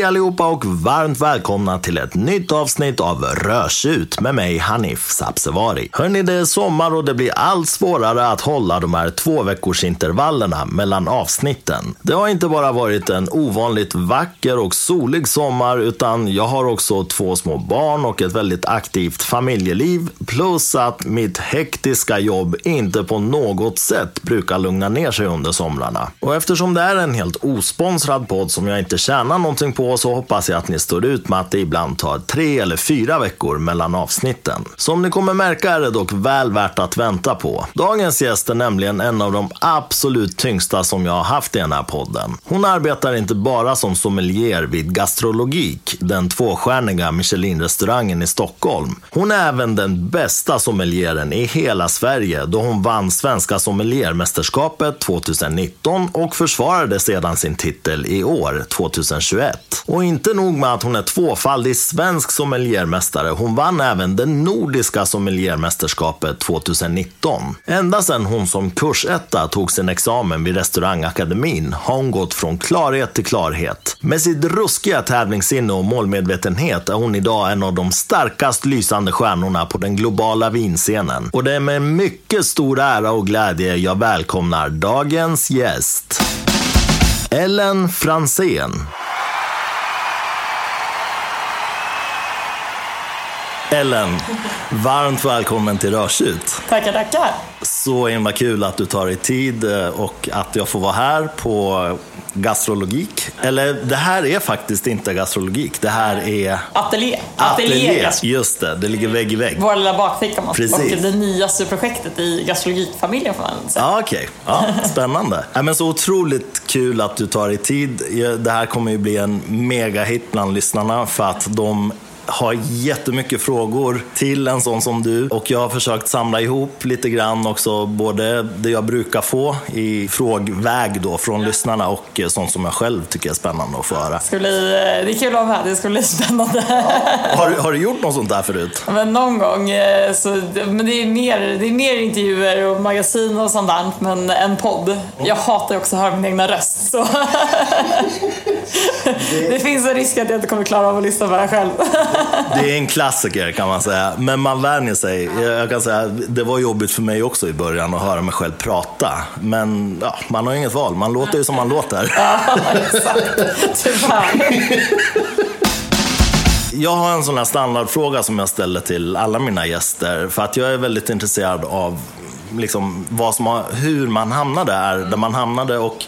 Hej allihopa och varmt välkomna till ett nytt avsnitt av Rörsut med mig Hanif Sabsevari. Hörni, det är sommar och det blir allt svårare att hålla de här två veckors intervallerna mellan avsnitten. Det har inte bara varit en ovanligt vacker och solig sommar utan jag har också två små barn och ett väldigt aktivt familjeliv plus att mitt hektiska jobb inte på något sätt brukar lugna ner sig under somrarna. Och eftersom det är en helt osponsrad podd som jag inte tjänar någonting på så hoppas jag att ni står ut med att det ibland tar tre eller fyra veckor mellan avsnitten. Som ni kommer märka är det dock väl värt att vänta på. Dagens gäst är nämligen en av de absolut tyngsta som jag har haft i den här podden. Hon arbetar inte bara som sommelier vid Gastrologik, den tvåstjärniga Michelin-restaurangen i Stockholm. Hon är även den bästa sommelieren i hela Sverige då hon vann Svenska sommeliermästerskapet 2019 och försvarade sedan sin titel i år, 2021. Och inte nog med att hon är tvåfaldig svensk sommeliermästare, hon vann även det nordiska sommeliermästerskapet 2019. Ända sedan hon som kursetta tog sin examen vid restaurangakademin har hon gått från klarhet till klarhet. Med sitt ruskiga tävlingssinne och målmedvetenhet är hon idag en av de starkast lysande stjärnorna på den globala vinscenen. Och det är med mycket stor ära och glädje jag välkomnar dagens gäst. Ellen Fransén. Ellen, varmt välkommen till Rörsut. Tackar, tackar. Så himla kul att du tar dig tid eh, och att jag får vara här på gastrologik. Eller det här är faktiskt inte gastrologik, det här är Ateljé. ateljé. Just det, det ligger vägg i vägg. Vår lilla bakficka Precis. och det nyaste projektet i gastrologikfamiljen får man säga. Ja, okej. Ja, spännande. Ja, men så otroligt kul att du tar dig tid. Det här kommer ju bli en megahit bland lyssnarna för att de har jättemycket frågor till en sån som du och jag har försökt samla ihop lite grann också både det jag brukar få i frågväg då från lyssnarna och eh, sånt som jag själv tycker är spännande att få höra. Det, ska bli, det är kul att vara med, det ska bli spännande. Har, du- har du gjort något sånt där förut? Men någon gång, eh, så, men det är, mer, det är mer intervjuer och magasin och sånt där, men en podd. Jag hatar också att höra min egna röst. Så. Det finns en risk att jag inte kommer klara av att lyssna på det här själv. Det är en klassiker kan man säga, men man vänjer sig. Jag jag kan säga, det var jobbigt för mig också i början att höra mig själv prata. Men ja, man har inget val, man låter ju som man låter. Ja, exakt. Tyvärr. Jag har en sån här standardfråga som jag ställer till alla mina gäster. För att jag är väldigt intresserad av liksom, vad som har, hur man hamnade där, där man hamnade. Och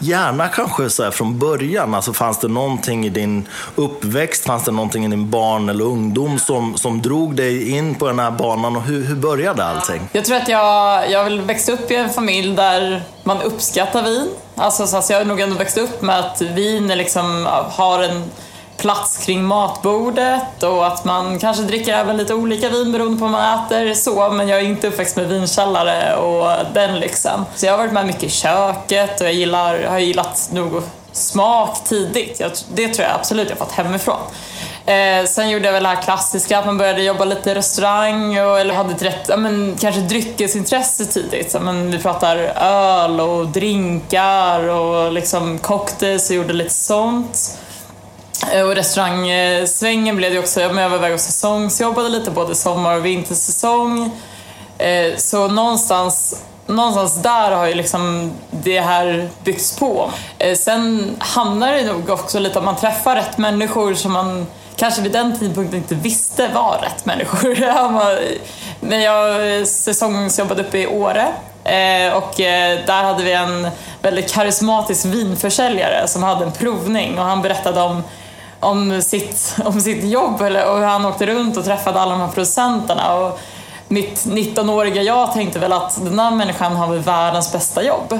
gärna kanske så här från början. Alltså, fanns det någonting i din uppväxt, fanns det någonting i din barn eller ungdom som, som drog dig in på den här banan? Och hur, hur började allting? Jag tror att jag, jag vill växte upp i en familj där man uppskattar vin. Alltså, så jag har nog ändå växt upp med att vin är liksom, har en plats kring matbordet och att man kanske dricker även lite olika vin beroende på vad man äter. Så, men jag är inte uppväxt med vinkällare och den lyxen. Så jag har varit med mycket i köket och jag gillar, har gillat nog smak tidigt. Jag, det tror jag absolut jag fått hemifrån. Eh, sen gjorde jag väl det här klassiska, att man började jobba lite i restaurang och, eller hade ett rätt, ja, men, kanske dryckesintresse tidigt. Så, men, vi pratar öl och drinkar och liksom cocktails och gjorde lite sånt. Eh, och restaurangsvängen blev det också, jag var iväg och säsongsjobbade lite både sommar och vintersäsong. Eh, så någonstans, någonstans där har ju liksom det här byggts på. Eh, sen handlar det nog också lite om att man träffar rätt människor som man kanske vid den tidpunkten inte visste var rätt människor. När jag säsongsjobbade uppe i Åre och där hade vi en väldigt karismatisk vinförsäljare som hade en provning och han berättade om om sitt, om sitt jobb eller, och hur han åkte runt och träffade alla de här producenterna. Och mitt 19-åriga jag tänkte väl att den här människan har väl världens bästa jobb.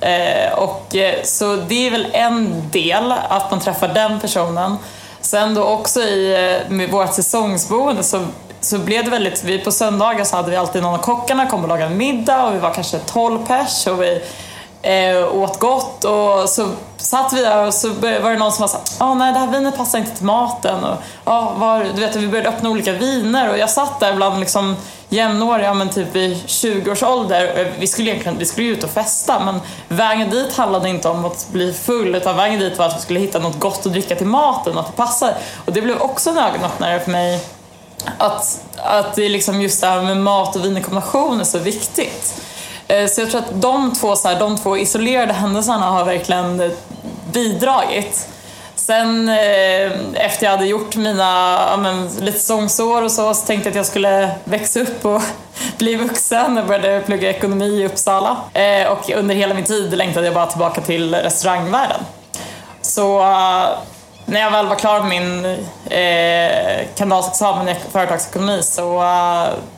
Eh, och, eh, så det är väl en del, att man träffar den personen. Sen då också i eh, med vårt säsongsboende så, så blev det väldigt, vi på söndagar så hade vi alltid någon av kockarna kom och lagade middag och vi var kanske 12 pers och vi eh, åt gott och så satt vi där och så var det någon som var såhär, ah, nej det här vinet passar inte till maten och ah, var, du vet, vi började öppna olika viner och jag satt där bland liksom jämnåriga, men typ vid 20 års ålder. Eh, vi skulle egentligen vi skulle ut och festa, men vägen dit handlade inte om att bli full, utan vägen dit var att vi skulle hitta något gott att dricka till maten, att det passar. Och det blev också en ögonöppnare för mig att, att det liksom just det här med mat och vin i kombination är så viktigt. Eh, så jag tror att de två, så här, de två isolerade händelserna har verkligen eh, bidragit. Sen eh, efter jag hade gjort mina ja, men, lite sångsår och så, så tänkte jag att jag skulle växa upp och bli vuxen. Jag började plugga ekonomi i Uppsala och under hela min tid längtade jag bara tillbaka till restaurangvärlden. Så när jag väl var klar med min eh, kandidatexamen i företagsekonomi så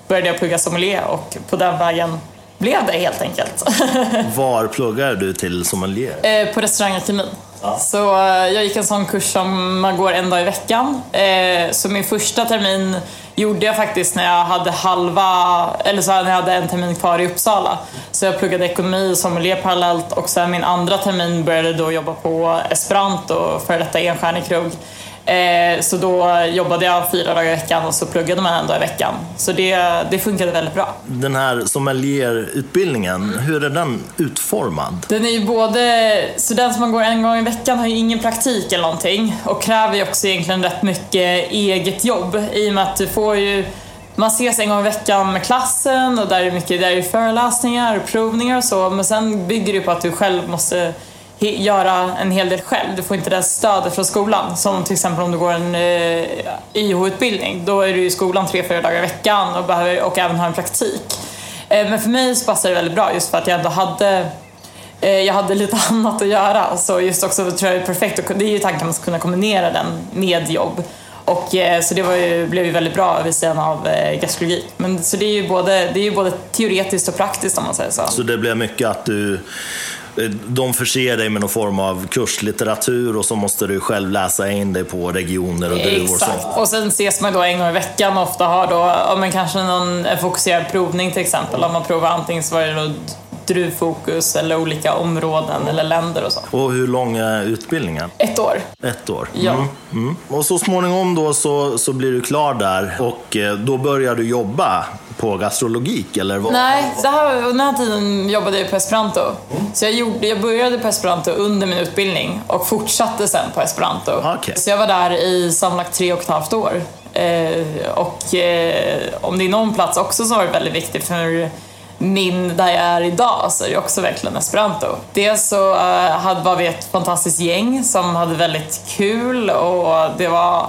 började jag plugga sommelier och på den vägen blev det helt enkelt. Var pluggade du till sommelier? Eh, på restaurangakemin. Ja. Så uh, jag gick en sån kurs som man går en dag i veckan. Eh, så min första termin gjorde jag faktiskt när jag hade halva, eller så när jag hade en termin kvar i Uppsala. Så jag pluggade ekonomi och sommelier parallellt och sen min andra termin började då jobba på Esperanto, för detta enstjärnig krog. Eh, så då jobbade jag fyra dagar i veckan och så pluggade man en dag i veckan. Så det, det funkade väldigt bra. Den här sommelierutbildningen, hur är den utformad? Den är ju både, så den som man går en gång i veckan har ju ingen praktik eller någonting och kräver ju också egentligen rätt mycket eget jobb i och med att du får ju man ses en gång i veckan med klassen och där är mycket där är föreläsningar och provningar och så men sen bygger det på att du själv måste göra en hel del själv. Du får inte det stödet från skolan. Som till exempel om du går en eh, YH-utbildning. Då är du i skolan tre, fyra dagar i veckan och, behöver, och även har en praktik. Eh, men för mig så passade det väldigt bra just för att jag ändå hade eh, jag hade lite annat att göra. Så just också tror jag är perfekt. Det är ju tanken att kunna kombinera den med jobb. Och, eh, så det var ju, blev ju väldigt bra vid sidan av eh, gastrologi. Men, så det är, ju både, det är ju både teoretiskt och praktiskt om man säger så. Så det blev mycket att du Eh, de förser dig med någon form av kurslitteratur och så måste du själv läsa in dig på regioner och druvor. Exakt. Och sen ses man då en gång i veckan och ofta har då, ja, men kanske någon eh, fokuserad provning till exempel. Om man provar antingen så var det druvfokus eller olika områden eller länder och så. Och hur lång är utbildningen? Ett år. Ett år? Ja. Mm. Mm. Och så småningom då så, så blir du klar där och eh, då börjar du jobba på gastrologik eller vad? Nej, det här, den här tiden jobbade jag på esperanto. Mm. Så jag, gjorde, jag började på esperanto under min utbildning och fortsatte sen på esperanto. Okay. Så jag var där i sammanlagt tre och ett halvt år. Eh, och eh, om det är någon plats också som har varit väldigt viktig för min, där jag är idag, så är det också verkligen esperanto. Dels så uh, var vi ett fantastiskt gäng som hade väldigt kul och det var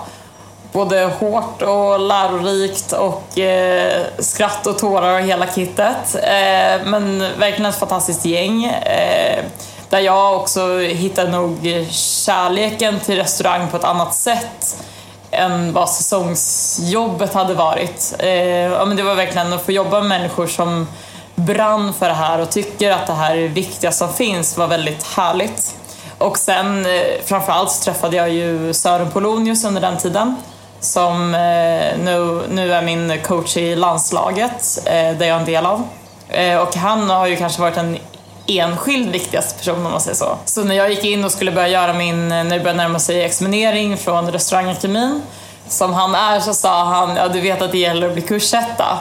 både hårt och lärorikt och eh, skratt och tårar och hela kittet. Eh, men verkligen ett fantastiskt gäng. Eh, där jag också hittade nog kärleken till restaurang på ett annat sätt än vad säsongsjobbet hade varit. Eh, ja, men det var verkligen att få jobba med människor som brann för det här och tycker att det här är det viktigaste som finns var väldigt härligt. Och sen eh, framförallt så träffade jag ju Sören Polonius under den tiden som eh, nu, nu är min coach i landslaget, eh, där jag är en del av. Och han har ju kanske varit den enskild viktigaste person om man säger så. Så när jag gick in och skulle börja göra min, när det började närma sig examinering från restaurangakademin, som han är så sa han, ja du vet att det gäller att bli kursetta.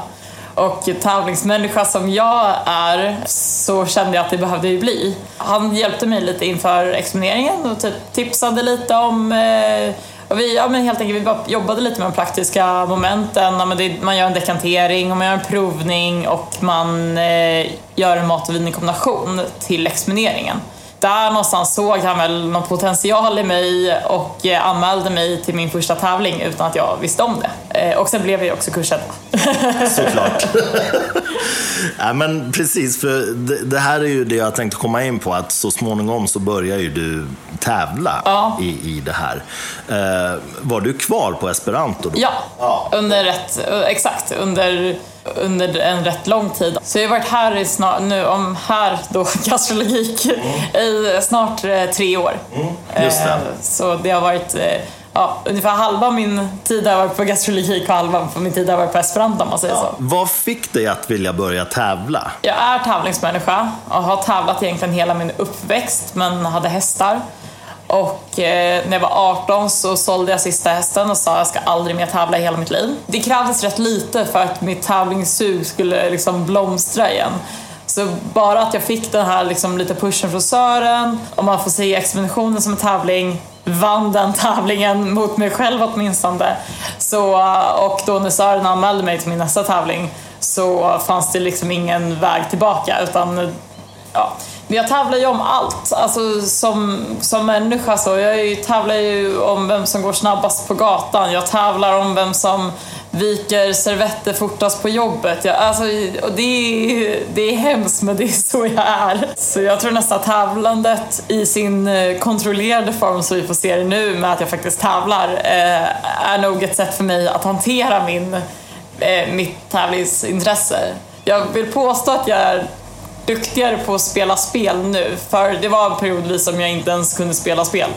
Och tävlingsmänniska som jag är så kände jag att det behövde ju bli. Han hjälpte mig lite inför examineringen och typ tipsade lite om eh, och vi, ja, men helt enkelt, vi bara jobbade lite med de praktiska momenten. Ja, men det, man gör en dekantering, och man gör en provning och man eh, gör en mat och vin i kombination till exponeringen. Där någonstans såg han väl någon potential i mig och eh, anmälde mig till min första tävling utan att jag visste om det. Eh, och sen blev jag också kursetta. Såklart. ja, men precis, för det, det, här är ju det jag tänkte komma in på, att så småningom så börjar ju du tävla ja. i, i det här. Eh, var du kvar på esperanto då? Ja, ja. under rätt, exakt, under under en rätt lång tid. Så jag har varit här i snart, nu om här då, gastrologik, mm. i snart eh, tre år. Mm. Just det. Eh, så det har varit eh, ja, ungefär halva min tid har varit på gastrologik och halva min tid har varit på esperanto om man säger ja. så. Vad fick dig att vilja börja tävla? Jag är tävlingsmänniska och har tävlat egentligen hela min uppväxt men hade hästar. Och eh, när jag var 18 så sålde jag sista hästen och sa att jag ska aldrig mer tävla i hela mitt liv. Det krävdes rätt lite för att mitt tävlingssug skulle liksom blomstra igen. Så bara att jag fick den här liksom lite pushen från Sören, om man får se expeditionen som en tävling, vann den tävlingen mot mig själv åtminstone. Så, eh, och då när Sören anmälde mig till min nästa tävling så fanns det liksom ingen väg tillbaka utan ja. Men jag tävlar ju om allt, alltså som, som människa så. Jag tävlar ju om vem som går snabbast på gatan. Jag tävlar om vem som viker servetter fortast på jobbet. Jag, alltså, och det, är, det är hemskt men det är så jag är. Så jag tror nästan att tävlandet i sin eh, kontrollerade form som vi får se det nu med att jag faktiskt tävlar eh, är nog ett sätt för mig att hantera min, eh, mitt tävlingsintresse. Jag vill påstå att jag är duktigare på att spela spel nu. För det var en periodvis som jag inte ens kunde spela spel.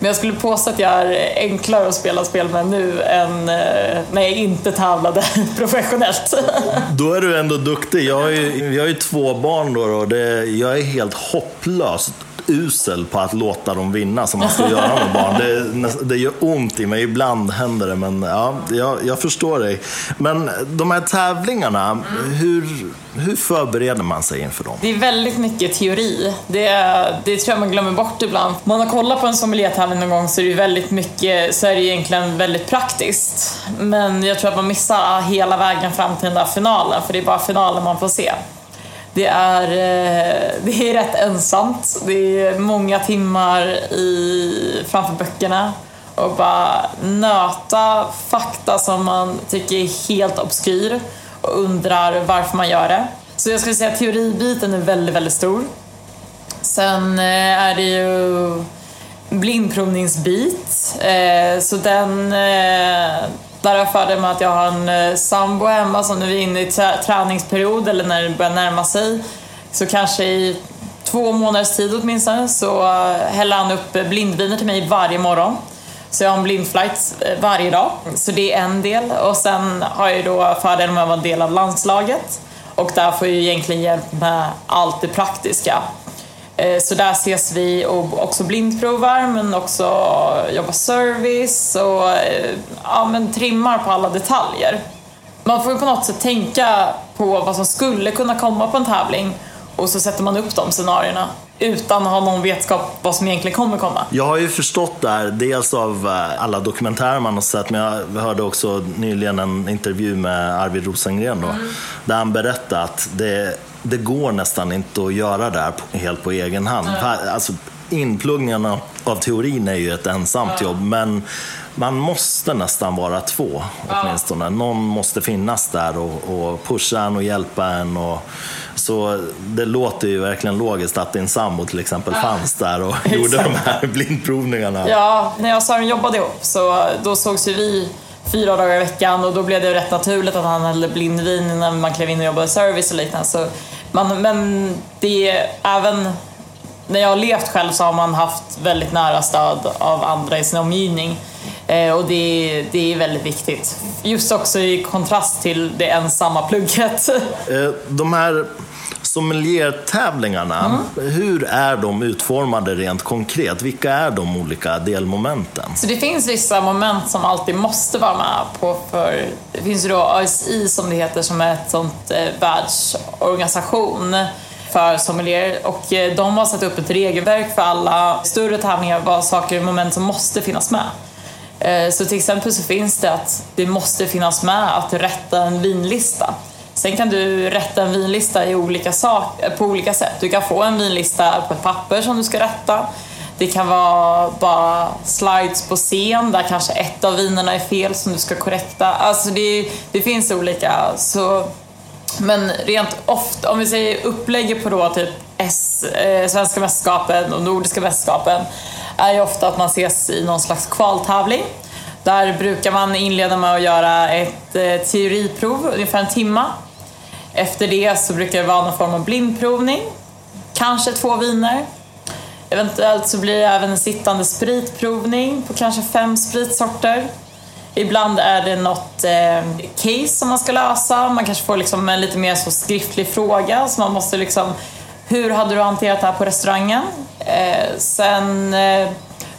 Men jag skulle påstå att jag är enklare att spela spel med nu än eh, när jag inte tävlade professionellt. Då är du ändå duktig. Jag har ju, jag har ju två barn då och det, jag är helt hopplös usel på att låta dem vinna som man ska göra med barn. Det, det gör ont i mig, ibland händer det, men ja, jag, jag förstår dig. Men de här tävlingarna, hur, hur förbereder man sig inför dem? Det är väldigt mycket teori. Det, det tror jag man glömmer bort ibland. Om man har kollat på en sommeliertävling någon gång så är det väldigt mycket, så är det egentligen väldigt praktiskt. Men jag tror att man missar hela vägen fram till den där finalen, för det är bara finalen man får se. Det är, eh, det är rätt ensamt. Det är många timmar i, framför böckerna och bara nöta fakta som man tycker är helt obskyr och undrar varför man gör det. Så jag skulle säga att teoribiten är väldigt, väldigt stor. Sen eh, är det ju blindprovningsbit. Eh, så den där jag för mig att jag har en eh, sambo hemma som nu är inne i träningsperiod eller när det börjar närma sig. Så kanske i två månaders tid åtminstone så eh, häller han upp blindviner till mig varje morgon. Så jag har en blindflight eh, varje dag. Så det är en del. Och sen har jag då fördelen med att vara en del av landslaget. Och där får jag ju egentligen hjälp med allt det praktiska. Eh, så där ses vi och också blindprovar men också jobbar service och eh, ja, men trimmar på alla detaljer. Man får ju på något sätt tänka på vad som skulle kunna komma på en tävling och så sätter man upp de scenarierna utan att ha någon vetskap vad som egentligen kommer komma. Jag har ju förstått det här, dels av eh, alla dokumentärer man har sett, men jag hörde också nyligen en intervju med Arvid Rosengren då, mm. där han berättade att det det går nästan inte att göra det här helt på egen hand. Alltså, inpluggningen av teorin är ju ett ensamt ja. jobb, men man måste nästan vara två åtminstone. Ja. Någon måste finnas där och, och pusha en och hjälpa en. Och, så det låter ju verkligen logiskt att din sambo till exempel ja. fanns där och gjorde de här blindprovningarna. Ja, när jag och Sören jobbade ihop så då sågs ju vi fyra dagar i veckan och då blev det rätt naturligt att han hällde blindvin när man klev in och jobbade service och liknande. Så man, men det är även när jag har levt själv så har man haft väldigt nära stöd av andra i sin omgivning. Eh, och det, det är väldigt viktigt. Just också i kontrast till det ensamma plugget. Eh, de här sommeliertävlingarna, mm. hur är de utformade rent konkret? Vilka är de olika delmomenten? Så det finns vissa moment som alltid måste vara med på, för det finns ju då ASI som det heter som är ett sånt eh, världsorganisation för sommelier och eh, de har satt upp ett regelverk för alla större tävlingar vad saker och moment som måste finnas med. Eh, så till exempel så finns det att det måste finnas med att rätta en vinlista. Sen kan du rätta en vinlista i olika sak, eh, på olika sätt. Du kan få en vinlista på ett papper som du ska rätta. Det kan vara bara slides på scen där kanske ett av vinerna är fel som du ska korrekta. Alltså det, det finns olika. Så, men rent ofta, om vi säger upplägget på då typ S, eh, svenska mästerskapen och nordiska mästerskapen är ju ofta att man ses i någon slags kvaltävling. Där brukar man inleda med att göra ett eh, teoriprov, ungefär en timme. Efter det så brukar det vara någon form av blindprovning. Kanske två viner. Eventuellt så blir det även en sittande spritprovning på kanske fem spritsorter. Ibland är det något eh, case som man ska lösa. Man kanske får liksom en lite mer så skriftlig fråga. Så man måste liksom, hur hade du hanterat det här på restaurangen? Eh, sen eh,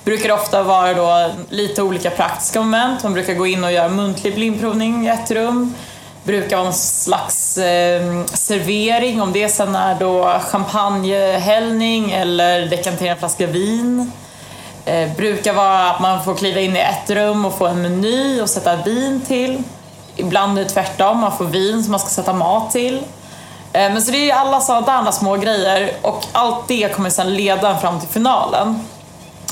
brukar det ofta vara då lite olika praktiska moment. Man brukar gå in och göra muntlig blindprovning i ett rum. Brukar vara någon slags eh, servering, om det sen är då champagnehällning eller dekantera en flaska vin. Eh, brukar vara att man får kliva in i ett rum och få en meny och sätta vin till. Ibland är det tvärtom, man får vin som man ska sätta mat till. Eh, men så det är alla sådana små grejer och allt det kommer sedan leda fram till finalen.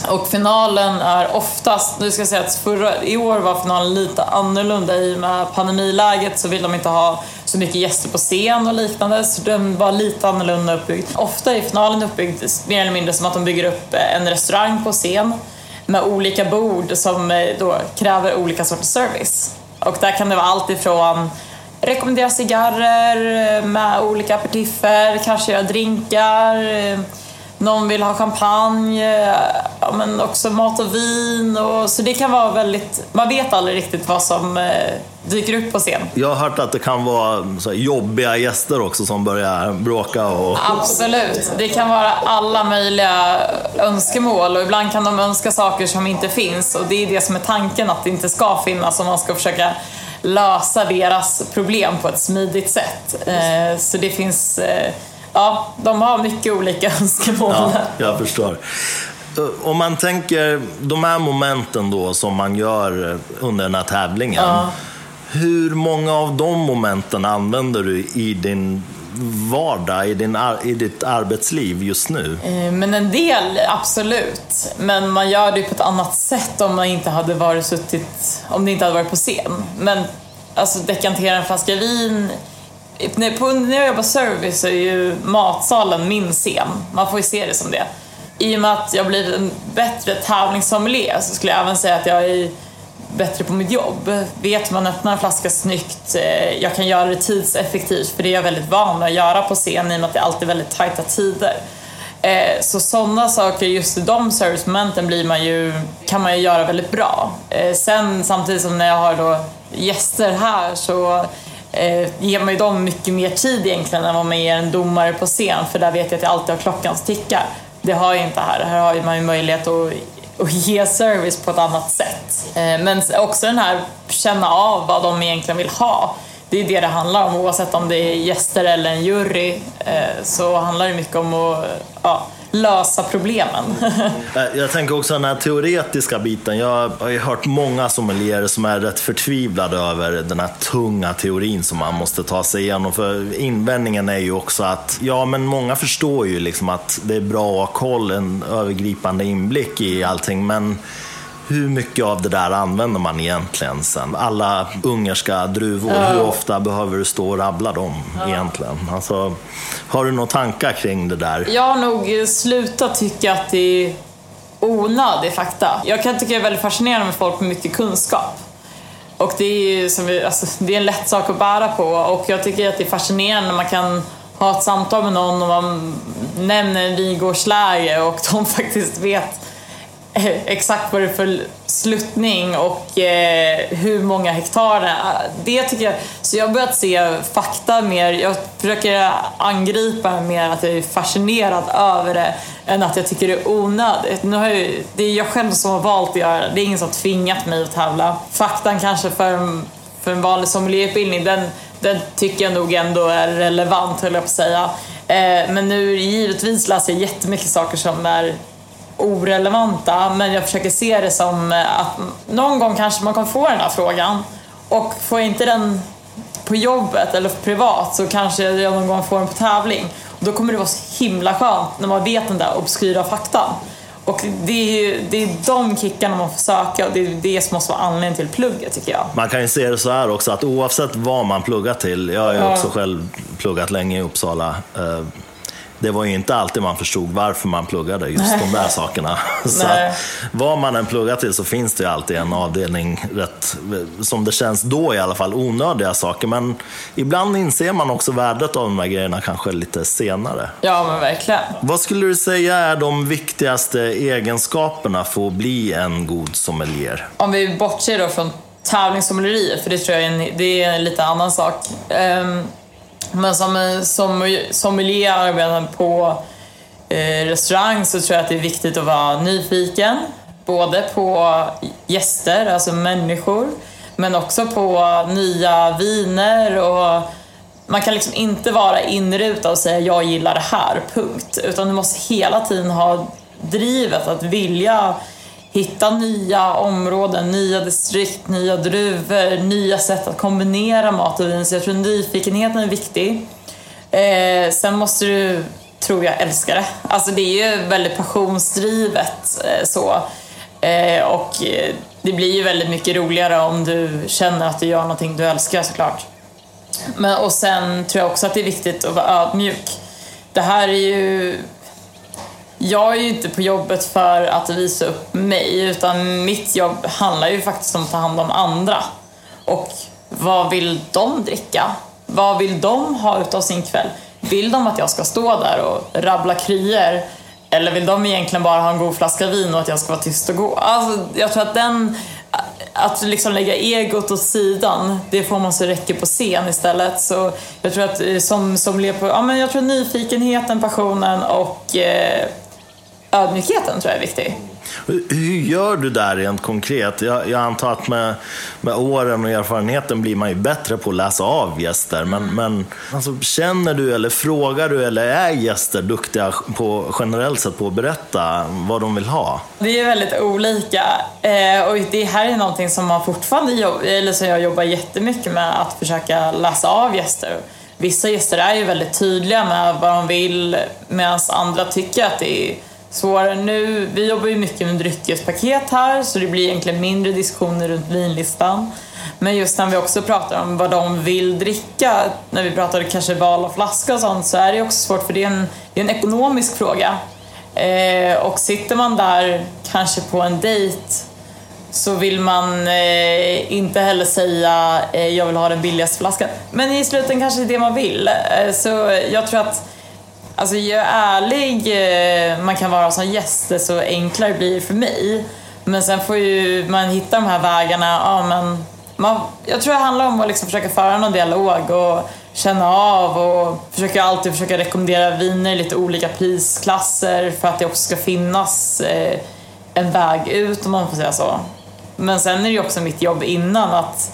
Och finalen är oftast, nu ska jag säga att förra, i år var finalen lite annorlunda i och med pandemiläget så vill de inte ha så mycket gäster på scen och liknande så den var lite annorlunda uppbyggd. Ofta är finalen uppbyggd mer eller mindre som att de bygger upp eh, en restaurang på scen med olika bord som eh, då kräver olika sorters service. Och där kan det vara allt ifrån rekommendera cigarrer med olika aperitifer, kanske göra drinkar, någon vill ha champagne, ja, men också mat och vin. Och, så det kan vara väldigt, man vet aldrig riktigt vad som eh, dyker upp på scen. Jag har hört att det kan vara så jobbiga gäster också som börjar bråka. Och... Absolut, det kan vara alla möjliga önskemål och ibland kan de önska saker som inte finns och det är det som är tanken att det inte ska finnas om man ska försöka lösa deras problem på ett smidigt sätt. Eh, så det finns eh, ja, de har mycket olika önskemål. Ja, jag förstår. Om man tänker de här momenten då som man gör under den här tävlingen. Ja. Hur många av de momenten använder du i din vardag, i, din, i ditt arbetsliv just nu? Eh, men en del, absolut. Men man gör det på ett annat sätt om man inte hade varit suttit, om det inte hade varit på scen. Men alltså dekantera en flaska vin när jag jobbar service så är ju matsalen min scen. Man får ju se det som det. I och med att jag blivit en bättre tävlingssommelier så skulle jag även säga att jag är bättre på mitt jobb. Vet man öppnar en flaska snyggt, eh, jag kan göra det tidseffektivt för det är jag väldigt van att göra på scen i och med att det alltid är väldigt tajta tider. Eh, så sådana saker, just i de servicemomenten blir man ju, kan man ju göra väldigt bra. Eh, sen samtidigt som när jag har då gäster här så eh, ger man ju dem mycket mer tid egentligen än vad man ger en domare på scen för där vet jag att jag alltid har klockan som tickar. Det har jag inte här. Här har man ju möjlighet att, och ge service på ett annat sätt. Eh, men också den här känna av vad de egentligen vill ha. Det är det det handlar om oavsett om det är gäster eller en jury eh, så handlar det mycket om att ja, lösa problemen. Jag tänker också den här teoretiska biten. Jag har ju hört många sommelierer som är rätt förtvivlade över den här tunga teorin som man måste ta sig igenom. För invändningen är ju också att, ja men många förstår ju liksom att det är bra att ha koll, en övergripande inblick i allting. Men hur mycket av det där använder man egentligen sen? Alla ungerska druvor, ja. hur ofta behöver du stå och rabbla dem ja. egentligen? Alltså, har du några tankar kring det där? Jag har nog slutat tycka att det är onödig fakta. Jag kan tycka det är väldigt fascinerande med folk med mycket kunskap. Och det är, som alltså, det är en lätt sak att bära på och jag tycker att det är fascinerande när man kan ha ett samtal med någon och man nämner en vingårdsläge och de faktiskt vet exakt vad det är för sluttning och eh, hur många hektar det är. Det tycker jag, så jag har börjat se fakta mer, jag försöker angripa mer att jag är fascinerad över det än att jag tycker det är onödigt. Nu har jag, det är jag själv som har valt att göra det, det är ingen som har tvingat mig att tävla. Faktan kanske för, för en vanlig sommelierutbildning, den, den tycker jag nog ändå är relevant höll jag på att säga. Eh, men nu givetvis läser jag jättemycket saker som är orelevanta men jag försöker se det som eh, att någon gång kanske man kommer få den här frågan och får jag inte den på jobbet eller privat så kanske jag någon gång får den på tävling. Och då kommer det vara så himla skönt när man vet den där obskyra faktan. Och det är, ju, det är de kickarna man får söka och det är det som måste vara anledningen till plugget tycker jag. Man kan ju se det så här också att oavsett vad man pluggar till, jag har ju också själv pluggat länge i Uppsala, eh, det var ju inte alltid man förstod varför man pluggade just Nej. de där sakerna. Så vad man än pluggar till så finns det ju alltid en avdelning, rätt, som det känns då i alla fall, onödiga saker. Men ibland inser man också värdet av de här grejerna kanske lite senare. Ja, men verkligen. Vad skulle du säga är de viktigaste egenskaperna för att bli en god sommelier? Om vi bortser då från tävlingssommelieriet, för det tror jag är en, det är en lite annan sak. Um, men som, eh, som sommelier arbetar på eh, restaurang så tror jag att det är viktigt att vara nyfiken både på gäster, alltså människor, men också på nya viner och man kan liksom inte vara inrutad och säga jag gillar det här, punkt. Utan du måste hela tiden ha drivet att vilja hitta nya områden, nya distrikt, nya druvor, nya sätt att kombinera mat och vin. Så jag tror nyfikenheten är viktig. Eh, sen måste du, tror jag, älska det. Alltså det är ju väldigt passionsdrivet eh, så. Eh, och eh, det blir ju väldigt mycket roligare om du känner att du gör någonting du älskar såklart. Men, och sen tror jag också att det är viktigt att vara ödmjuk. Det här är ju... Jag är ju inte på jobbet för att visa upp mig, utan mitt jobb handlar ju faktiskt om att ta hand om andra. Och vad vill de dricka? Vad vill de ha utav sin kväll? Vill de att jag ska stå där och rabbla kryer? Eller vill de egentligen bara ha en god flaska vin och att jag ska vara tyst och gå? Alltså, jag tror att den att liksom lägga egot åt sidan, det får man så räcker på scen istället. Så jag tror att eh, som som, lever på, ja men jag tror nyfikenheten, passionen och eh, ödmjukheten tror jag är viktig. Hur gör du där rent konkret? Jag, jag antar att med, med åren och erfarenheten blir man ju bättre på att läsa av gäster. Men, men alltså, känner du eller frågar du eller är gäster duktiga på, generellt sett på att berätta vad de vill ha? Det är väldigt olika. Eh, och det här är någonting som man fortfarande jobbar, eller som jag jobbar jättemycket med, att försöka läsa av gäster. Vissa gäster är ju väldigt tydliga med vad de vill medan andra tycker att det är svårare nu. Vi jobbar ju mycket med dryckespaket här så det blir egentligen mindre diskussioner runt vinlistan. Men just när vi också pratar om vad de vill dricka, när vi pratar kanske val av flaska och sånt, så är det också svårt för det är en, det är en ekonomisk fråga. Eh, och sitter man där kanske på en dejt så vill man eh, inte heller säga eh, jag vill ha den billigaste flaskan. Men i slutändan kanske det är det man vill. Eh, så jag tror att Alltså ju ärlig eh, man kan vara som gäst, desto enklare blir det för mig. Men sen får ju man hitta de här vägarna. Ja, men man, jag tror det handlar om att liksom försöka föra någon dialog och känna av och försöka alltid försöka rekommendera viner i lite olika prisklasser för att det också ska finnas eh, en väg ut om man får säga så. Men sen är det ju också mitt jobb innan att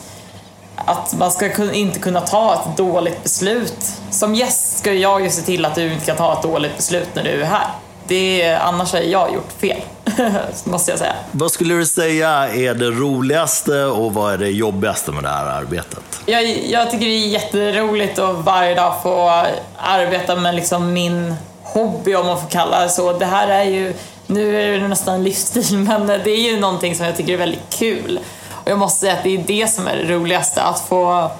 att man ska inte kunna ta ett dåligt beslut. Som gäst ska jag ju se till att du inte kan ta ett dåligt beslut när du är här. Det är, annars har jag gjort fel, måste jag säga. Vad skulle du säga är det roligaste och vad är det jobbigaste med det här arbetet? Jag, jag tycker det är jätteroligt att varje dag få arbeta med liksom min hobby, om man får kalla det så. Det här är ju, nu är det nästan livsstil, men det är ju någonting som jag tycker är väldigt kul. Och jag måste säga att det är det som är det roligaste, att få,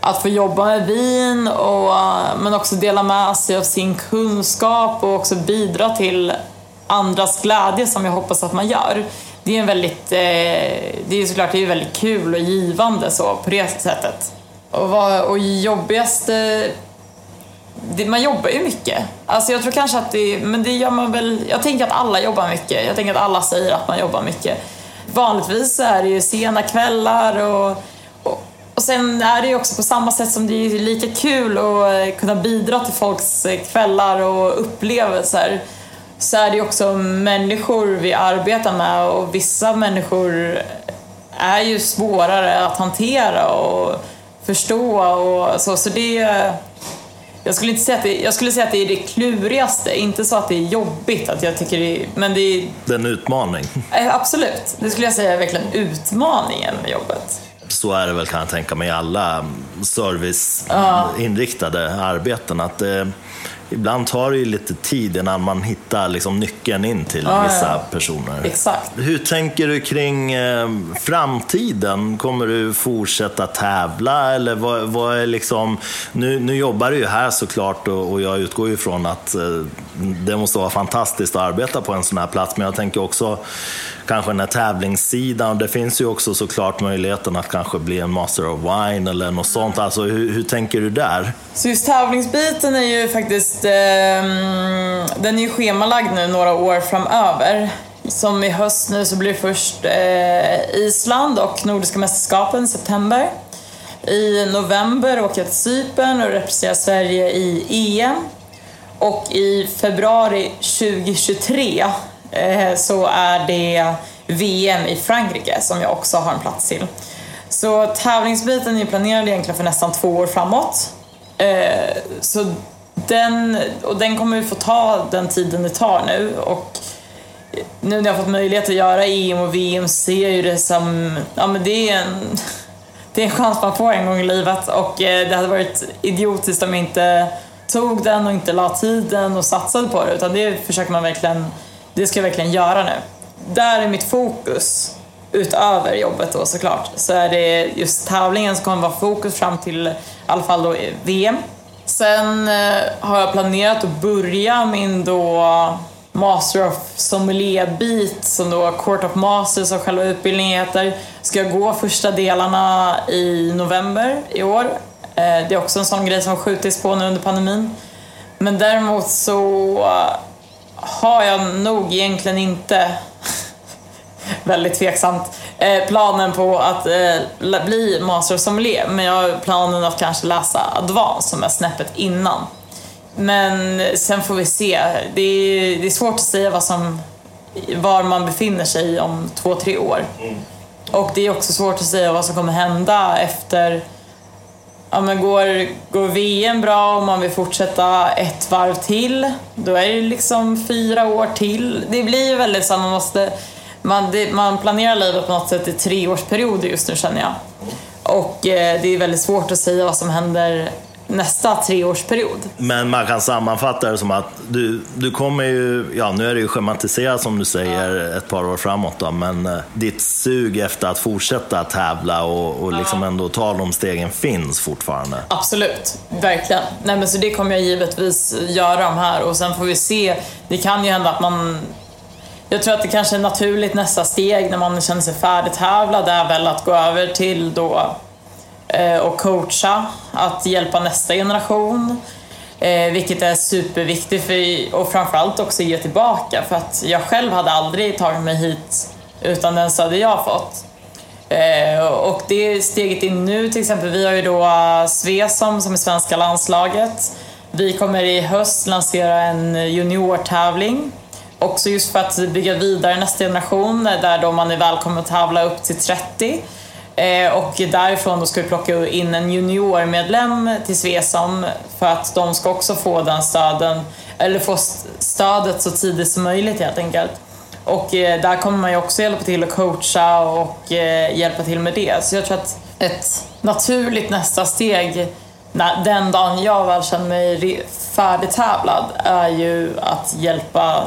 att få jobba med vin och, men också dela med sig av sin kunskap och också bidra till andras glädje som jag hoppas att man gör. Det är en väldigt, eh, det är såklart det är väldigt kul och givande så på det sättet. Och, vad, och jobbigast det, man jobbar ju mycket. Alltså jag tror kanske att det, men det gör man väl, jag tänker att alla jobbar mycket. Jag tänker att alla säger att man jobbar mycket vanligtvis är det ju sena kvällar och, och, och sen är det ju också på samma sätt som det är lika kul att eh, kunna bidra till folks eh, kvällar och upplevelser så är det ju också människor vi arbetar med och vissa människor är ju svårare att hantera och förstå och så. Så det, jag skulle, inte säga att det, jag skulle säga att det är det klurigaste, inte så att det är jobbigt. Att jag tycker det, men det är... Det är en utmaning. Eh, absolut. Det skulle jag säga är verkligen utmaningen med jobbet. Så är det väl kan jag tänka mig i alla serviceinriktade ja. arbeten. Att det, eh, ibland tar det ju lite tid innan man hittar liksom nyckeln in till ja, vissa ja. personer. Exakt. Hur tänker du kring eh, framtiden? Kommer du fortsätta tävla eller vad, vad är liksom... Nu, nu jobbar du ju här såklart och, och jag utgår ju från att eh, det måste vara fantastiskt att arbeta på en sån här plats, men jag tänker också kanske den här tävlingssidan. Det finns ju också såklart möjligheten att kanske bli en master of wine eller något sånt. Alltså, hur, hur tänker du där? Så just tävlingsbiten är ju faktiskt, eh, den är ju schemalagd nu några år framöver. Som i höst nu så blir det först eh, Island och Nordiska mästerskapen i september. I november åker jag till Cypern och representerar Sverige i EM. Och i februari 2023 Eh, så är det VM i Frankrike som jag också har en plats till. Så tävlingsbiten är planerad egentligen för nästan två år framåt. Eh, så den, och den kommer ju få ta den tiden det tar nu. Och nu när jag har fått möjlighet att göra EM och VM ser jag ju det som, ja men det är en, det är en chans man får en gång i livet och eh, det hade varit idiotiskt om jag inte tog den och inte la tiden och satsade på det utan det försöker man verkligen, det ska jag verkligen göra nu. Där är mitt fokus utöver jobbet då såklart, så är det just tävlingen som kommer vara fokus fram till i alla fall då VM. Sen eh, har jag planerat att börja min då Master of Sommelier-bit som då Court of Masters som själva utbildningen heter. Ska jag gå första delarna i november i år. Eh, det är också en sån grej som skjutits på nu under pandemin. Men däremot så har jag nog egentligen inte väldigt tveksamt. Eh, planen på att eh, bli master sommelier, men jag har planen att kanske läsa advance som är snäppet innan. Men sen får vi se. Det är, det är svårt att säga vad som, var man befinner sig om två, tre år. Mm. Och det är också svårt att säga vad som kommer hända efter Ja, men går, går VM bra och man vill fortsätta ett varv till, då är det liksom fyra år till. Det blir ju väldigt så man måste man, det, man planerar livet på något sätt i treårsperioder just nu känner jag. Och eh, det är väldigt svårt att säga vad som händer nästa treårsperiod. Men man kan sammanfatta det som att du, du kommer ju, ja nu är det ju schematiserat som du säger ja. ett par år framåt då, men eh, ditt sug efter att fortsätta tävla och, och liksom ja. ändå ta de stegen finns fortfarande. Absolut, verkligen. Nej men så det kommer jag givetvis göra de här och sen får vi se. Det kan ju hända att man jag tror att det kanske är naturligt nästa steg när man känner sig färdigtävlad är väl att gå över till då Eh, och coacha, att hjälpa nästa generation. Eh, vilket är superviktigt för, och framförallt också ge tillbaka för att jag själv hade aldrig tagit mig hit utan den stöd jag har fått. Eh, och det steget in nu till exempel, vi har ju då eh, Svesom som är svenska landslaget. Vi kommer i höst lansera en juniortävling Också just för att bygga vidare nästa generation där då man är välkommen att tävla upp till 30. Eh, och därifrån då ska vi plocka in en juniormedlem till Svesom för att de ska också få den stöden, eller få stödet så tidigt som möjligt helt enkelt. Och eh, där kommer man ju också hjälpa till att coacha och eh, hjälpa till med det. Så jag tror att ett naturligt nästa steg den dagen jag väl känner mig färdigtävlad är ju att hjälpa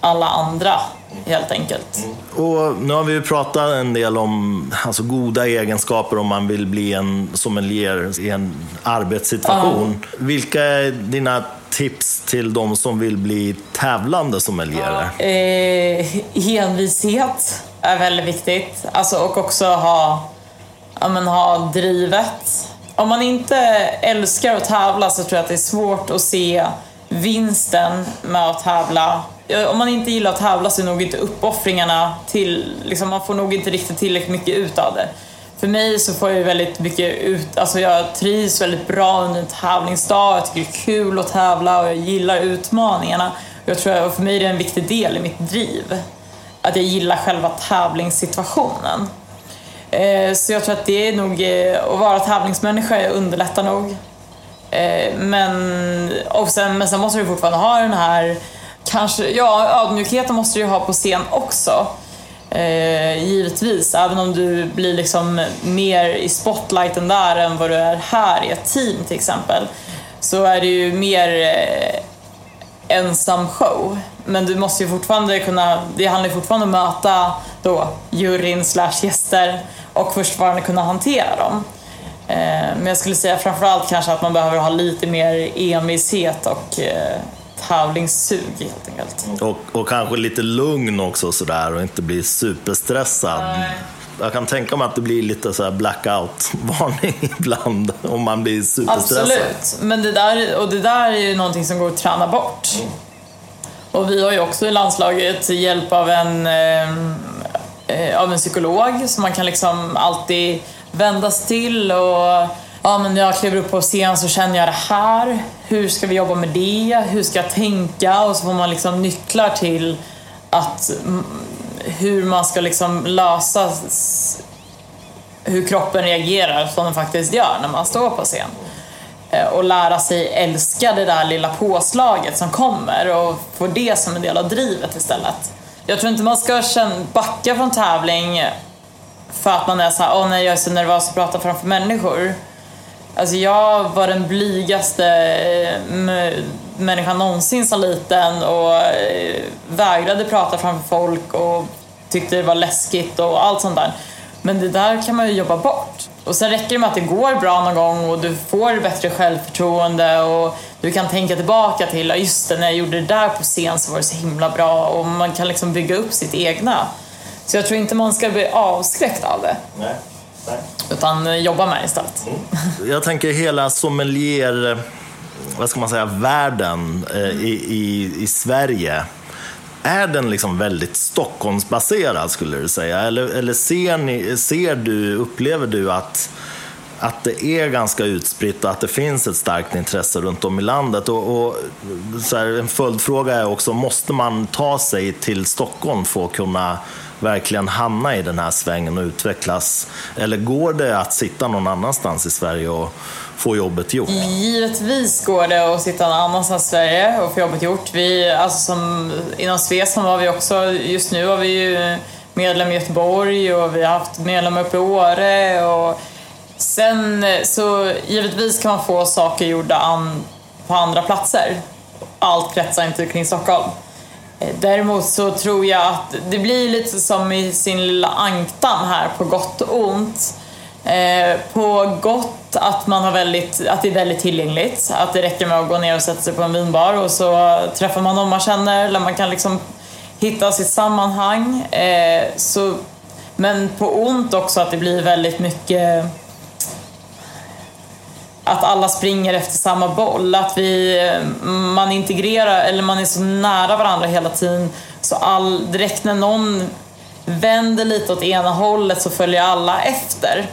alla andra helt enkelt. Och nu har vi ju pratat en del om alltså, goda egenskaper om man vill bli en sommelier i en arbetssituation. Ja. Vilka är dina tips till de som vill bli tävlande sommelierer? Ja. Eh, envishet är väldigt viktigt. Alltså, och också ha, ja, men, ha drivet. Om man inte älskar att tävla så tror jag att det är svårt att se vinsten med att tävla om man inte gillar att tävla så är nog inte uppoffringarna till, liksom, man får nog inte riktigt tillräckligt mycket ut av det. För mig så får jag väldigt mycket ut, alltså jag trivs väldigt bra under en tävlingsdag, jag tycker det är kul att tävla och jag gillar utmaningarna. Jag tror att för mig är det en viktig del i mitt driv. Att jag gillar själva tävlingssituationen. Eh, så jag tror att det är nog, eh, att vara tävlingsmänniska underlättar nog. Eh, men, och sen, men sen måste du fortfarande ha den här kanske, ja ödmjukheten måste du ju ha på scen också. Eh, givetvis, även om du blir liksom mer i spotlighten där än vad du är här i ett team till exempel. Så är det ju mer eh, ensam show. Men du måste ju fortfarande kunna, det handlar ju fortfarande om att möta då juryn slash gäster och fortfarande kunna hantera dem. Eh, men jag skulle säga framförallt kanske att man behöver ha lite mer envishet och eh, tävlingssug helt enkelt. Och, och kanske lite lugn också sådär och inte bli superstressad. Nej. Jag kan tänka mig att det blir lite så blackout-varning ibland om man blir superstressad. Absolut, men det där, och det där är ju någonting som går att träna bort. Mm. Och vi har ju också i landslaget hjälp av en, eh, eh av en psykolog som man kan liksom alltid vändas till och ja, men när jag kliver upp på scen så känner jag det här. Hur ska vi jobba med det? Hur ska jag tänka? Och så får man liksom nycklar till att mm, hur man ska liksom lösa hur kroppen reagerar som den faktiskt gör när man står på scen. Eh, och lära sig älska det där lilla påslaget som kommer och få det som en del av drivet istället. Jag tror inte man ska backa från tävling för att man är såhär, åh nej jag är så nervös att prata framför människor. Alltså jag var den blygaste eh, människan någonsin som liten och eh, vägrade prata framför folk och tyckte det var läskigt och allt sånt där. Men det där kan man ju jobba bort. Och sen räcker det med att det går bra någon gång och du får bättre självförtroende och du kan tänka tillbaka till, just det, när jag gjorde det där på scen så var det så himla bra och man kan liksom bygga upp sitt egna. Så jag tror inte man ska bli avskräckt av det. Nej. Nej. Utan eh, jobba med istället. Mm. Jag tänker hela sommelier, vad ska man säga, världen eh, i, i, i Sverige är den liksom väldigt Stockholmsbaserad skulle du säga? Eller, eller ser, ni, ser du, upplever du att, att det är ganska utspritt och att det finns ett starkt intresse runt om i landet? Och, och så här, en följdfråga är också, måste man ta sig till Stockholm för att kunna verkligen hamna i den här svängen och utvecklas? Eller går det att sitta någon annanstans i Sverige och få jobbet gjort? Givetvis går det att sitta någon annanstans i Sverige och få jobbet gjort. Vi, alltså som, inom Svesam var vi också, just nu har vi ju medlem i Göteborg och vi har haft medlemmar uppe i Åre. Och sen så givetvis kan man få saker gjorda an, på andra platser. Allt kretsar inte kring Stockholm. Eh, däremot så tror jag att det blir lite som i sin lilla ankdam här på gott och ont. Eh, på gott att, man har väldigt, att det är väldigt tillgängligt. Att det räcker med att gå ner och sätta sig på en vinbar och så träffar man någon man känner eller man kan liksom hitta sitt sammanhang. Eh, så, men på ont också att det blir väldigt mycket att alla springer efter samma boll. Att vi, eh, man integrerar, eller man är så nära varandra hela tiden. Så all, direkt när någon vänder lite åt ena hållet så följer alla efter.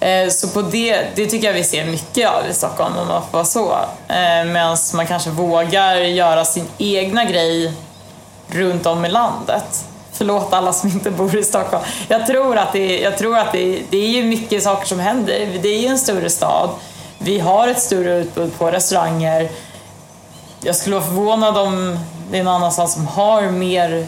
Eh, så på det, det tycker jag vi ser mycket av i Stockholm om man får vara så. Eh, Medan man kanske vågar göra sin egna grej runt om i landet. Förlåt alla som inte bor i Stockholm. Jag tror att det, jag tror att det, det är ju mycket saker som händer. Det är ju en större stad. Vi har ett större utbud på restauranger. Jag skulle vara förvånad om det är någon annanstans som har mer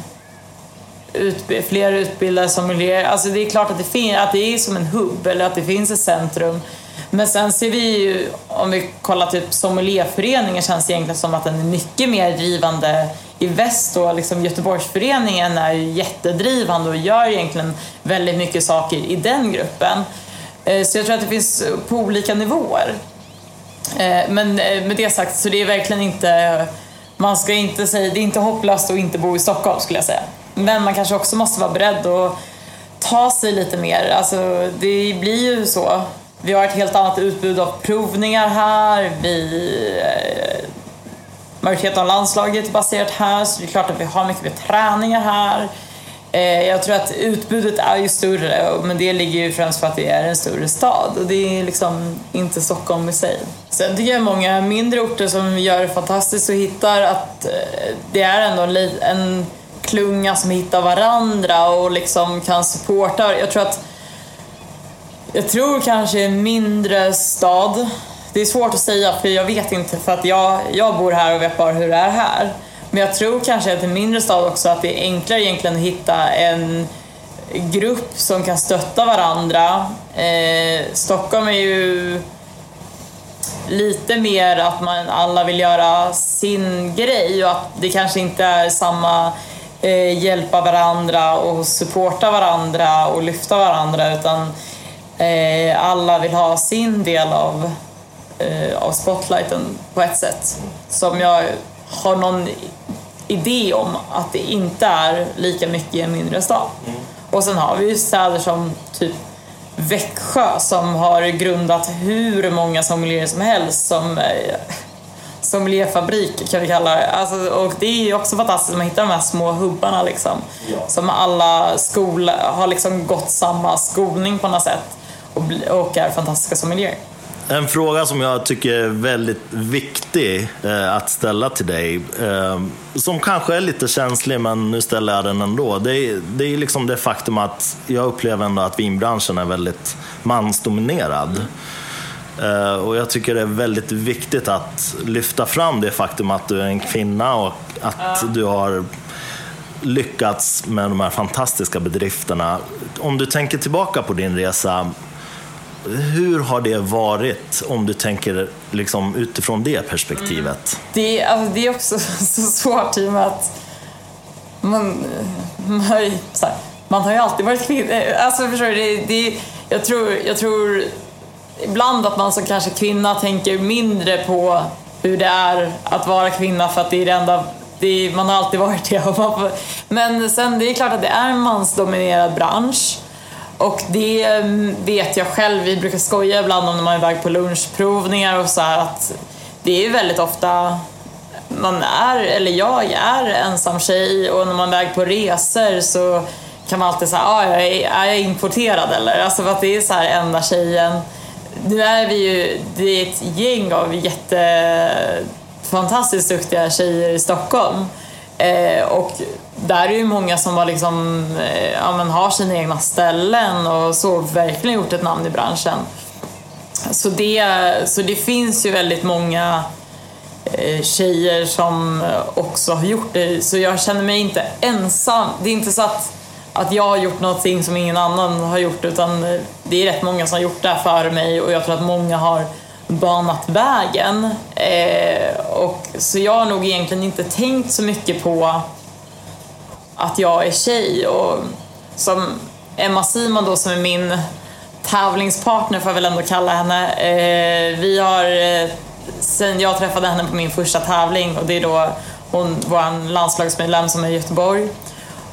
utb fler utbildade sommelierer. Alltså det är klart att det, fin att det är som en hubb eller att det finns ett centrum. Men sen ser vi ju, om vi kollar typ sommelierföreningen känns det egentligen som att den är mycket mer drivande i väst då, liksom Göteborgsföreningen är ju jättedrivande och gör egentligen väldigt mycket saker i den gruppen. Eh, så jag tror att det finns på olika nivåer. Eh, men eh, med det sagt så det är verkligen inte, man ska inte säga, det är inte hopplöst att inte bo i Stockholm skulle jag säga. Men man kanske också måste vara beredd att ta sig lite mer. Alltså, det blir ju så. Vi har ett helt annat utbud av provningar här. Vi, majoriteten av landslaget är baserat här, så det är klart att vi har mycket mer träningar här. Eh, jag tror att utbudet är ju större, men det ligger ju främst för att det är en större stad och det är liksom inte Stockholm i sig. Sen tycker jag många mindre orter som gör det fantastiskt och hittar att eh, det är ändå en klunga som hittar varandra och liksom kan supporta. Jag tror att jag tror kanske en mindre stad. Det är svårt att säga för jag vet inte för att jag, jag bor här och vet bara hur det är här. Men jag tror kanske att en mindre stad också att det är enklare egentligen att hitta en grupp som kan stötta varandra. Eh, Stockholm är ju lite mer att man alla vill göra sin grej och att det kanske inte är samma eh, hjälpa varandra och supporta varandra och lyfta varandra utan eh, alla vill ha sin del av, eh, av spotlighten på ett sätt. Som jag har någon idé om att det inte är lika mycket i en mindre stad. Mm. Och sen har vi ju städer som typ Växjö som har grundat hur många sommelierer som helst som eh, sommelierfabrik kan vi kalla det. Alltså, och det är ju också fantastiskt att man hittar de här små hubbarna liksom. Ja. Som alla skolor har liksom gått samma skolning på något sätt och, och är fantastiska sommelierer. En fråga som jag tycker är väldigt viktig eh, att ställa till dig, eh, som kanske är lite känslig, men nu ställer jag den ändå. Det är, det är liksom det faktum att jag upplever ändå att vinbranschen är väldigt mansdominerad. Eh, och jag tycker det är väldigt viktigt att lyfta fram det faktum att du är en kvinna och att du har lyckats med de här fantastiska bedrifterna. Om du tänker tillbaka på din resa, hur har det varit om du tänker liksom utifrån det perspektivet? Mm. Det, alltså, det är också så svårt i och med att man, man, har, ju, här, man har ju alltid varit kvinna. Alltså, förstår du, det, det, jag, tror, jag tror ibland att man som kanske kvinna tänker mindre på hur det är att vara kvinna för att det är det enda det är, man har alltid varit det. Men sen det är klart att det är en mansdominerad bransch. Och det mm, vet jag själv, vi brukar skoja ibland om när man är iväg på lunchprovningar och så här, att det är väldigt ofta man är, eller jag är ensam tjej och när man är iväg på resor så kan man alltid säga, ah, är, är jag importerad eller? Alltså för att det är så här enda tjejen. Nu är vi ju, det är ett gäng av jättefantastiskt duktiga tjejer i Stockholm. Eh, och där är ju många som har, liksom, eh, ja, men har sina egna ställen och så verkligen gjort ett namn i branschen. Så det, så det finns ju väldigt många eh, tjejer som också har gjort det. Så jag känner mig inte ensam. Det är inte så att, att jag har gjort någonting som ingen annan har gjort utan eh, det är rätt många som har gjort det här före mig och jag tror att många har banat vägen. Eh, och, så jag har nog egentligen inte tänkt så mycket på att jag är tjej. Och som Emma Simon då som är min tävlingspartner får jag väl ändå kalla henne. Eh, vi har, eh, sen jag träffade henne på min första tävling och det är då hon, vår landslagsmedlem som är i Göteborg.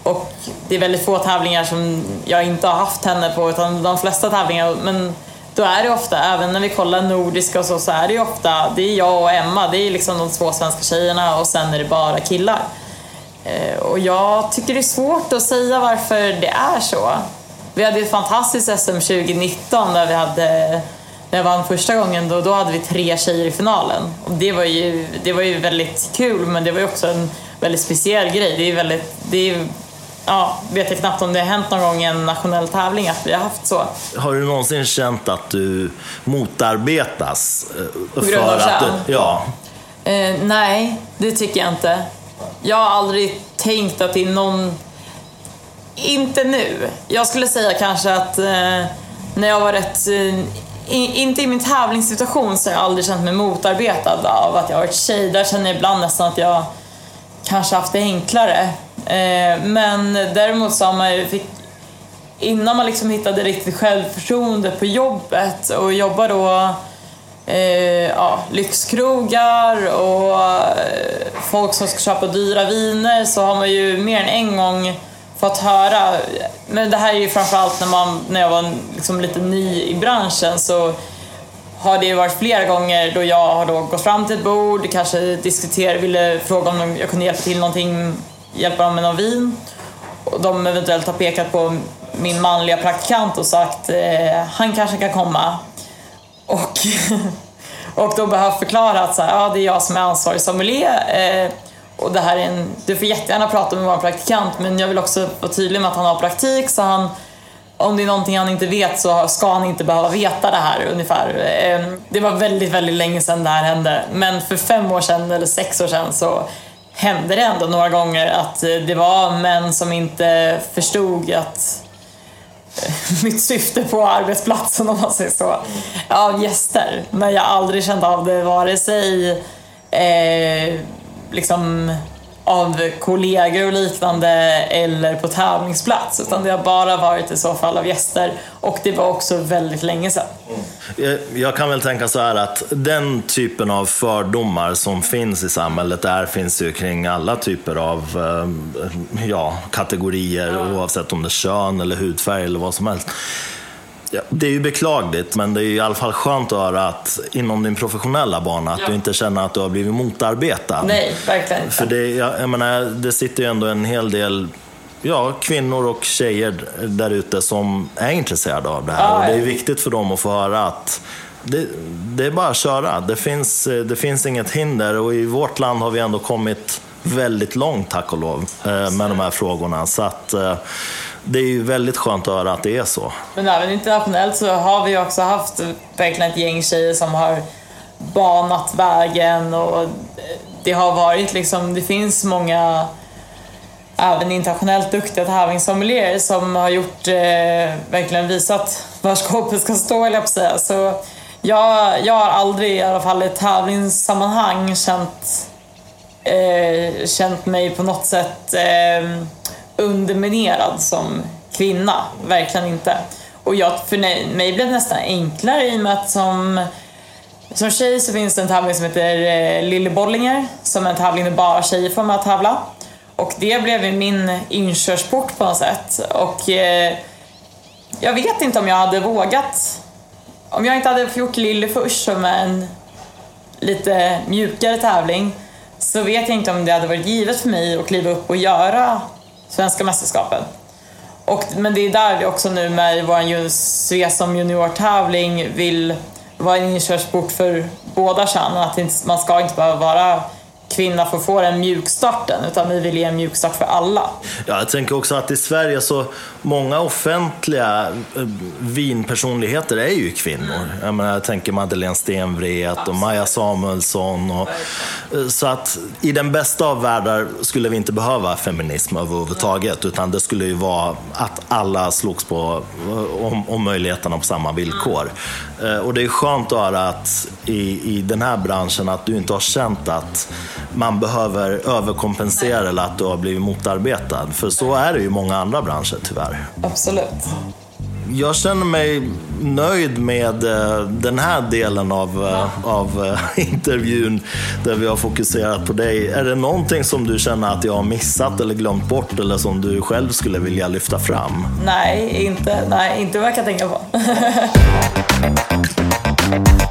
Och det är väldigt få tävlingar som jag inte har haft henne på utan de flesta tävlingar, men då är det ofta, även när vi kollar nordiska och så, så är det ju ofta, det är jag och Emma, det är liksom de två svenska tjejerna och sen är det bara killar. Eh, och jag tycker det är svårt att säga varför det är så. Vi hade ett fantastiskt SM 2019 där vi hade när jag vann första gången då, då hade vi tre tjejer i finalen. Och det, var ju, det var ju väldigt kul men det var ju också en väldigt speciell grej. Det är väldigt, det är ja, vet jag knappt om det har hänt någon gång i en nationell tävling att vi har haft så. Har du någonsin känt att du motarbetas? Eh, På grund av kön? Ja. Eh, nej, det tycker jag inte. Jag har aldrig tänkt att det är någon... Inte nu. Jag skulle säga kanske att eh, när jag var rätt... Eh, inte i min tävlingssituation så har jag aldrig känt mig motarbetad av att jag har varit tjej. Där känner jag ibland nästan att jag kanske haft det enklare. Eh, men däremot så har man ju, fick, innan man liksom hittade riktigt självförtroende på jobbet och jobbar då eh, ja, lyxkrogar och eh, folk som ska köpa dyra viner så har man ju mer än en gång fått höra, men det här är ju framförallt när, man, när jag var liksom lite ny i branschen så har det varit flera gånger då jag har då gått fram till ett bord, kanske diskuterat, ville fråga om jag kunde hjälpa till någonting hjälpa dem med någon vin. Och de eventuellt har pekat på min manliga praktikant och sagt eh, han kanske kan komma. Och, då behövt förklara att så här, ja, det är jag som är ansvarig sommelier. Eh, och det här är en, du får jättegärna prata med vår praktikant men jag vill också vara tydlig med att han har praktik så han om det är någonting han inte vet så ska han inte behöva veta det här ungefär. Eh, det var väldigt, väldigt länge sedan det här hände. Men för fem år sedan eller sex år sedan så hände det ändå några gånger att eh, det var män som inte förstod att eh, mitt syfte på arbetsplatsen om man säger så, av gäster. Men jag har aldrig känt av det vare sig eh, liksom av kollegor och liknande eller på tävlingsplats. Utan det har bara varit i så fall av gäster och det var också väldigt länge sedan. Jag, jag kan väl tänka så här att den typen av fördomar som finns i samhället, där finns ju kring alla typer av eh, ja, kategorier ja. oavsett om det är kön eller hudfärg eller vad som helst. Ja, det är ju beklagligt, men det är i alla fall skönt att höra att inom din professionella bana, att ja. du inte känner att du har blivit motarbetad. Nej, verkligen inte. För det, jag, jag menar, det sitter ju ändå en hel del ja, kvinnor och tjejer där ute som är intresserade av det här. Och det är viktigt för dem att få höra att det, det är bara att köra. Det finns, det finns inget hinder och i vårt land har vi ändå kommit väldigt långt, tack och lov, eh, med de här frågorna. Så att, eh, det är ju väldigt skönt att höra att det är så. Men även internationellt så har vi också haft verkligen ett gäng tjejer som har banat vägen och det har varit liksom, det finns många även internationellt duktiga tävlingssommelier som har gjort, eh, verkligen visat var skåpet ska stå, eller jag på säga. Så jag, jag har aldrig, i alla fall i tävlingssammanhang, känt, eh, känt mig på något sätt eh, underminerad som kvinna. Verkligen inte. Och jag, för mig blev det nästan enklare i och med att som, som tjej så finns det en tävling som heter eh, Lillebollinger som är en tävling där bara tjejer får med att tävla. Och det blev ju min inkörsport på något sätt. Och eh, jag vet inte om jag hade vågat. Om jag inte hade gjort Lille först som en lite mjukare tävling så vet jag inte om det hade varit givet för mig att kliva upp och göra svenska mästerskapen. Och, men det är där vi också nu med vår Svesam juniortävling vill vara en inkörsport för båda könen. Att man ska inte behöva vara kvinna får få den mjukstarten, utan vi vill ge en mjukstart för alla. Ja, jag tänker också att i Sverige så många offentliga eh, vinpersonligheter är ju kvinnor. Jag, menar, jag tänker Madeleine Stenvret och Maja Samuelsson. Och, eh, så att i den bästa av världar skulle vi inte behöva feminism överhuvudtaget, utan det skulle ju vara att alla slogs på eh, om, om möjligheterna på samma villkor. Och det är skönt att höra att i, i den här branschen att du inte har känt att man behöver överkompensera eller att du har blivit motarbetad. För så är det ju i många andra branscher tyvärr. Absolut. Jag känner mig nöjd med eh, den här delen av, eh, av eh, intervjun där vi har fokuserat på dig. Är det någonting som du känner att jag har missat eller glömt bort eller som du själv skulle vilja lyfta fram? Nej, inte, nej, inte vad jag kan tänka på.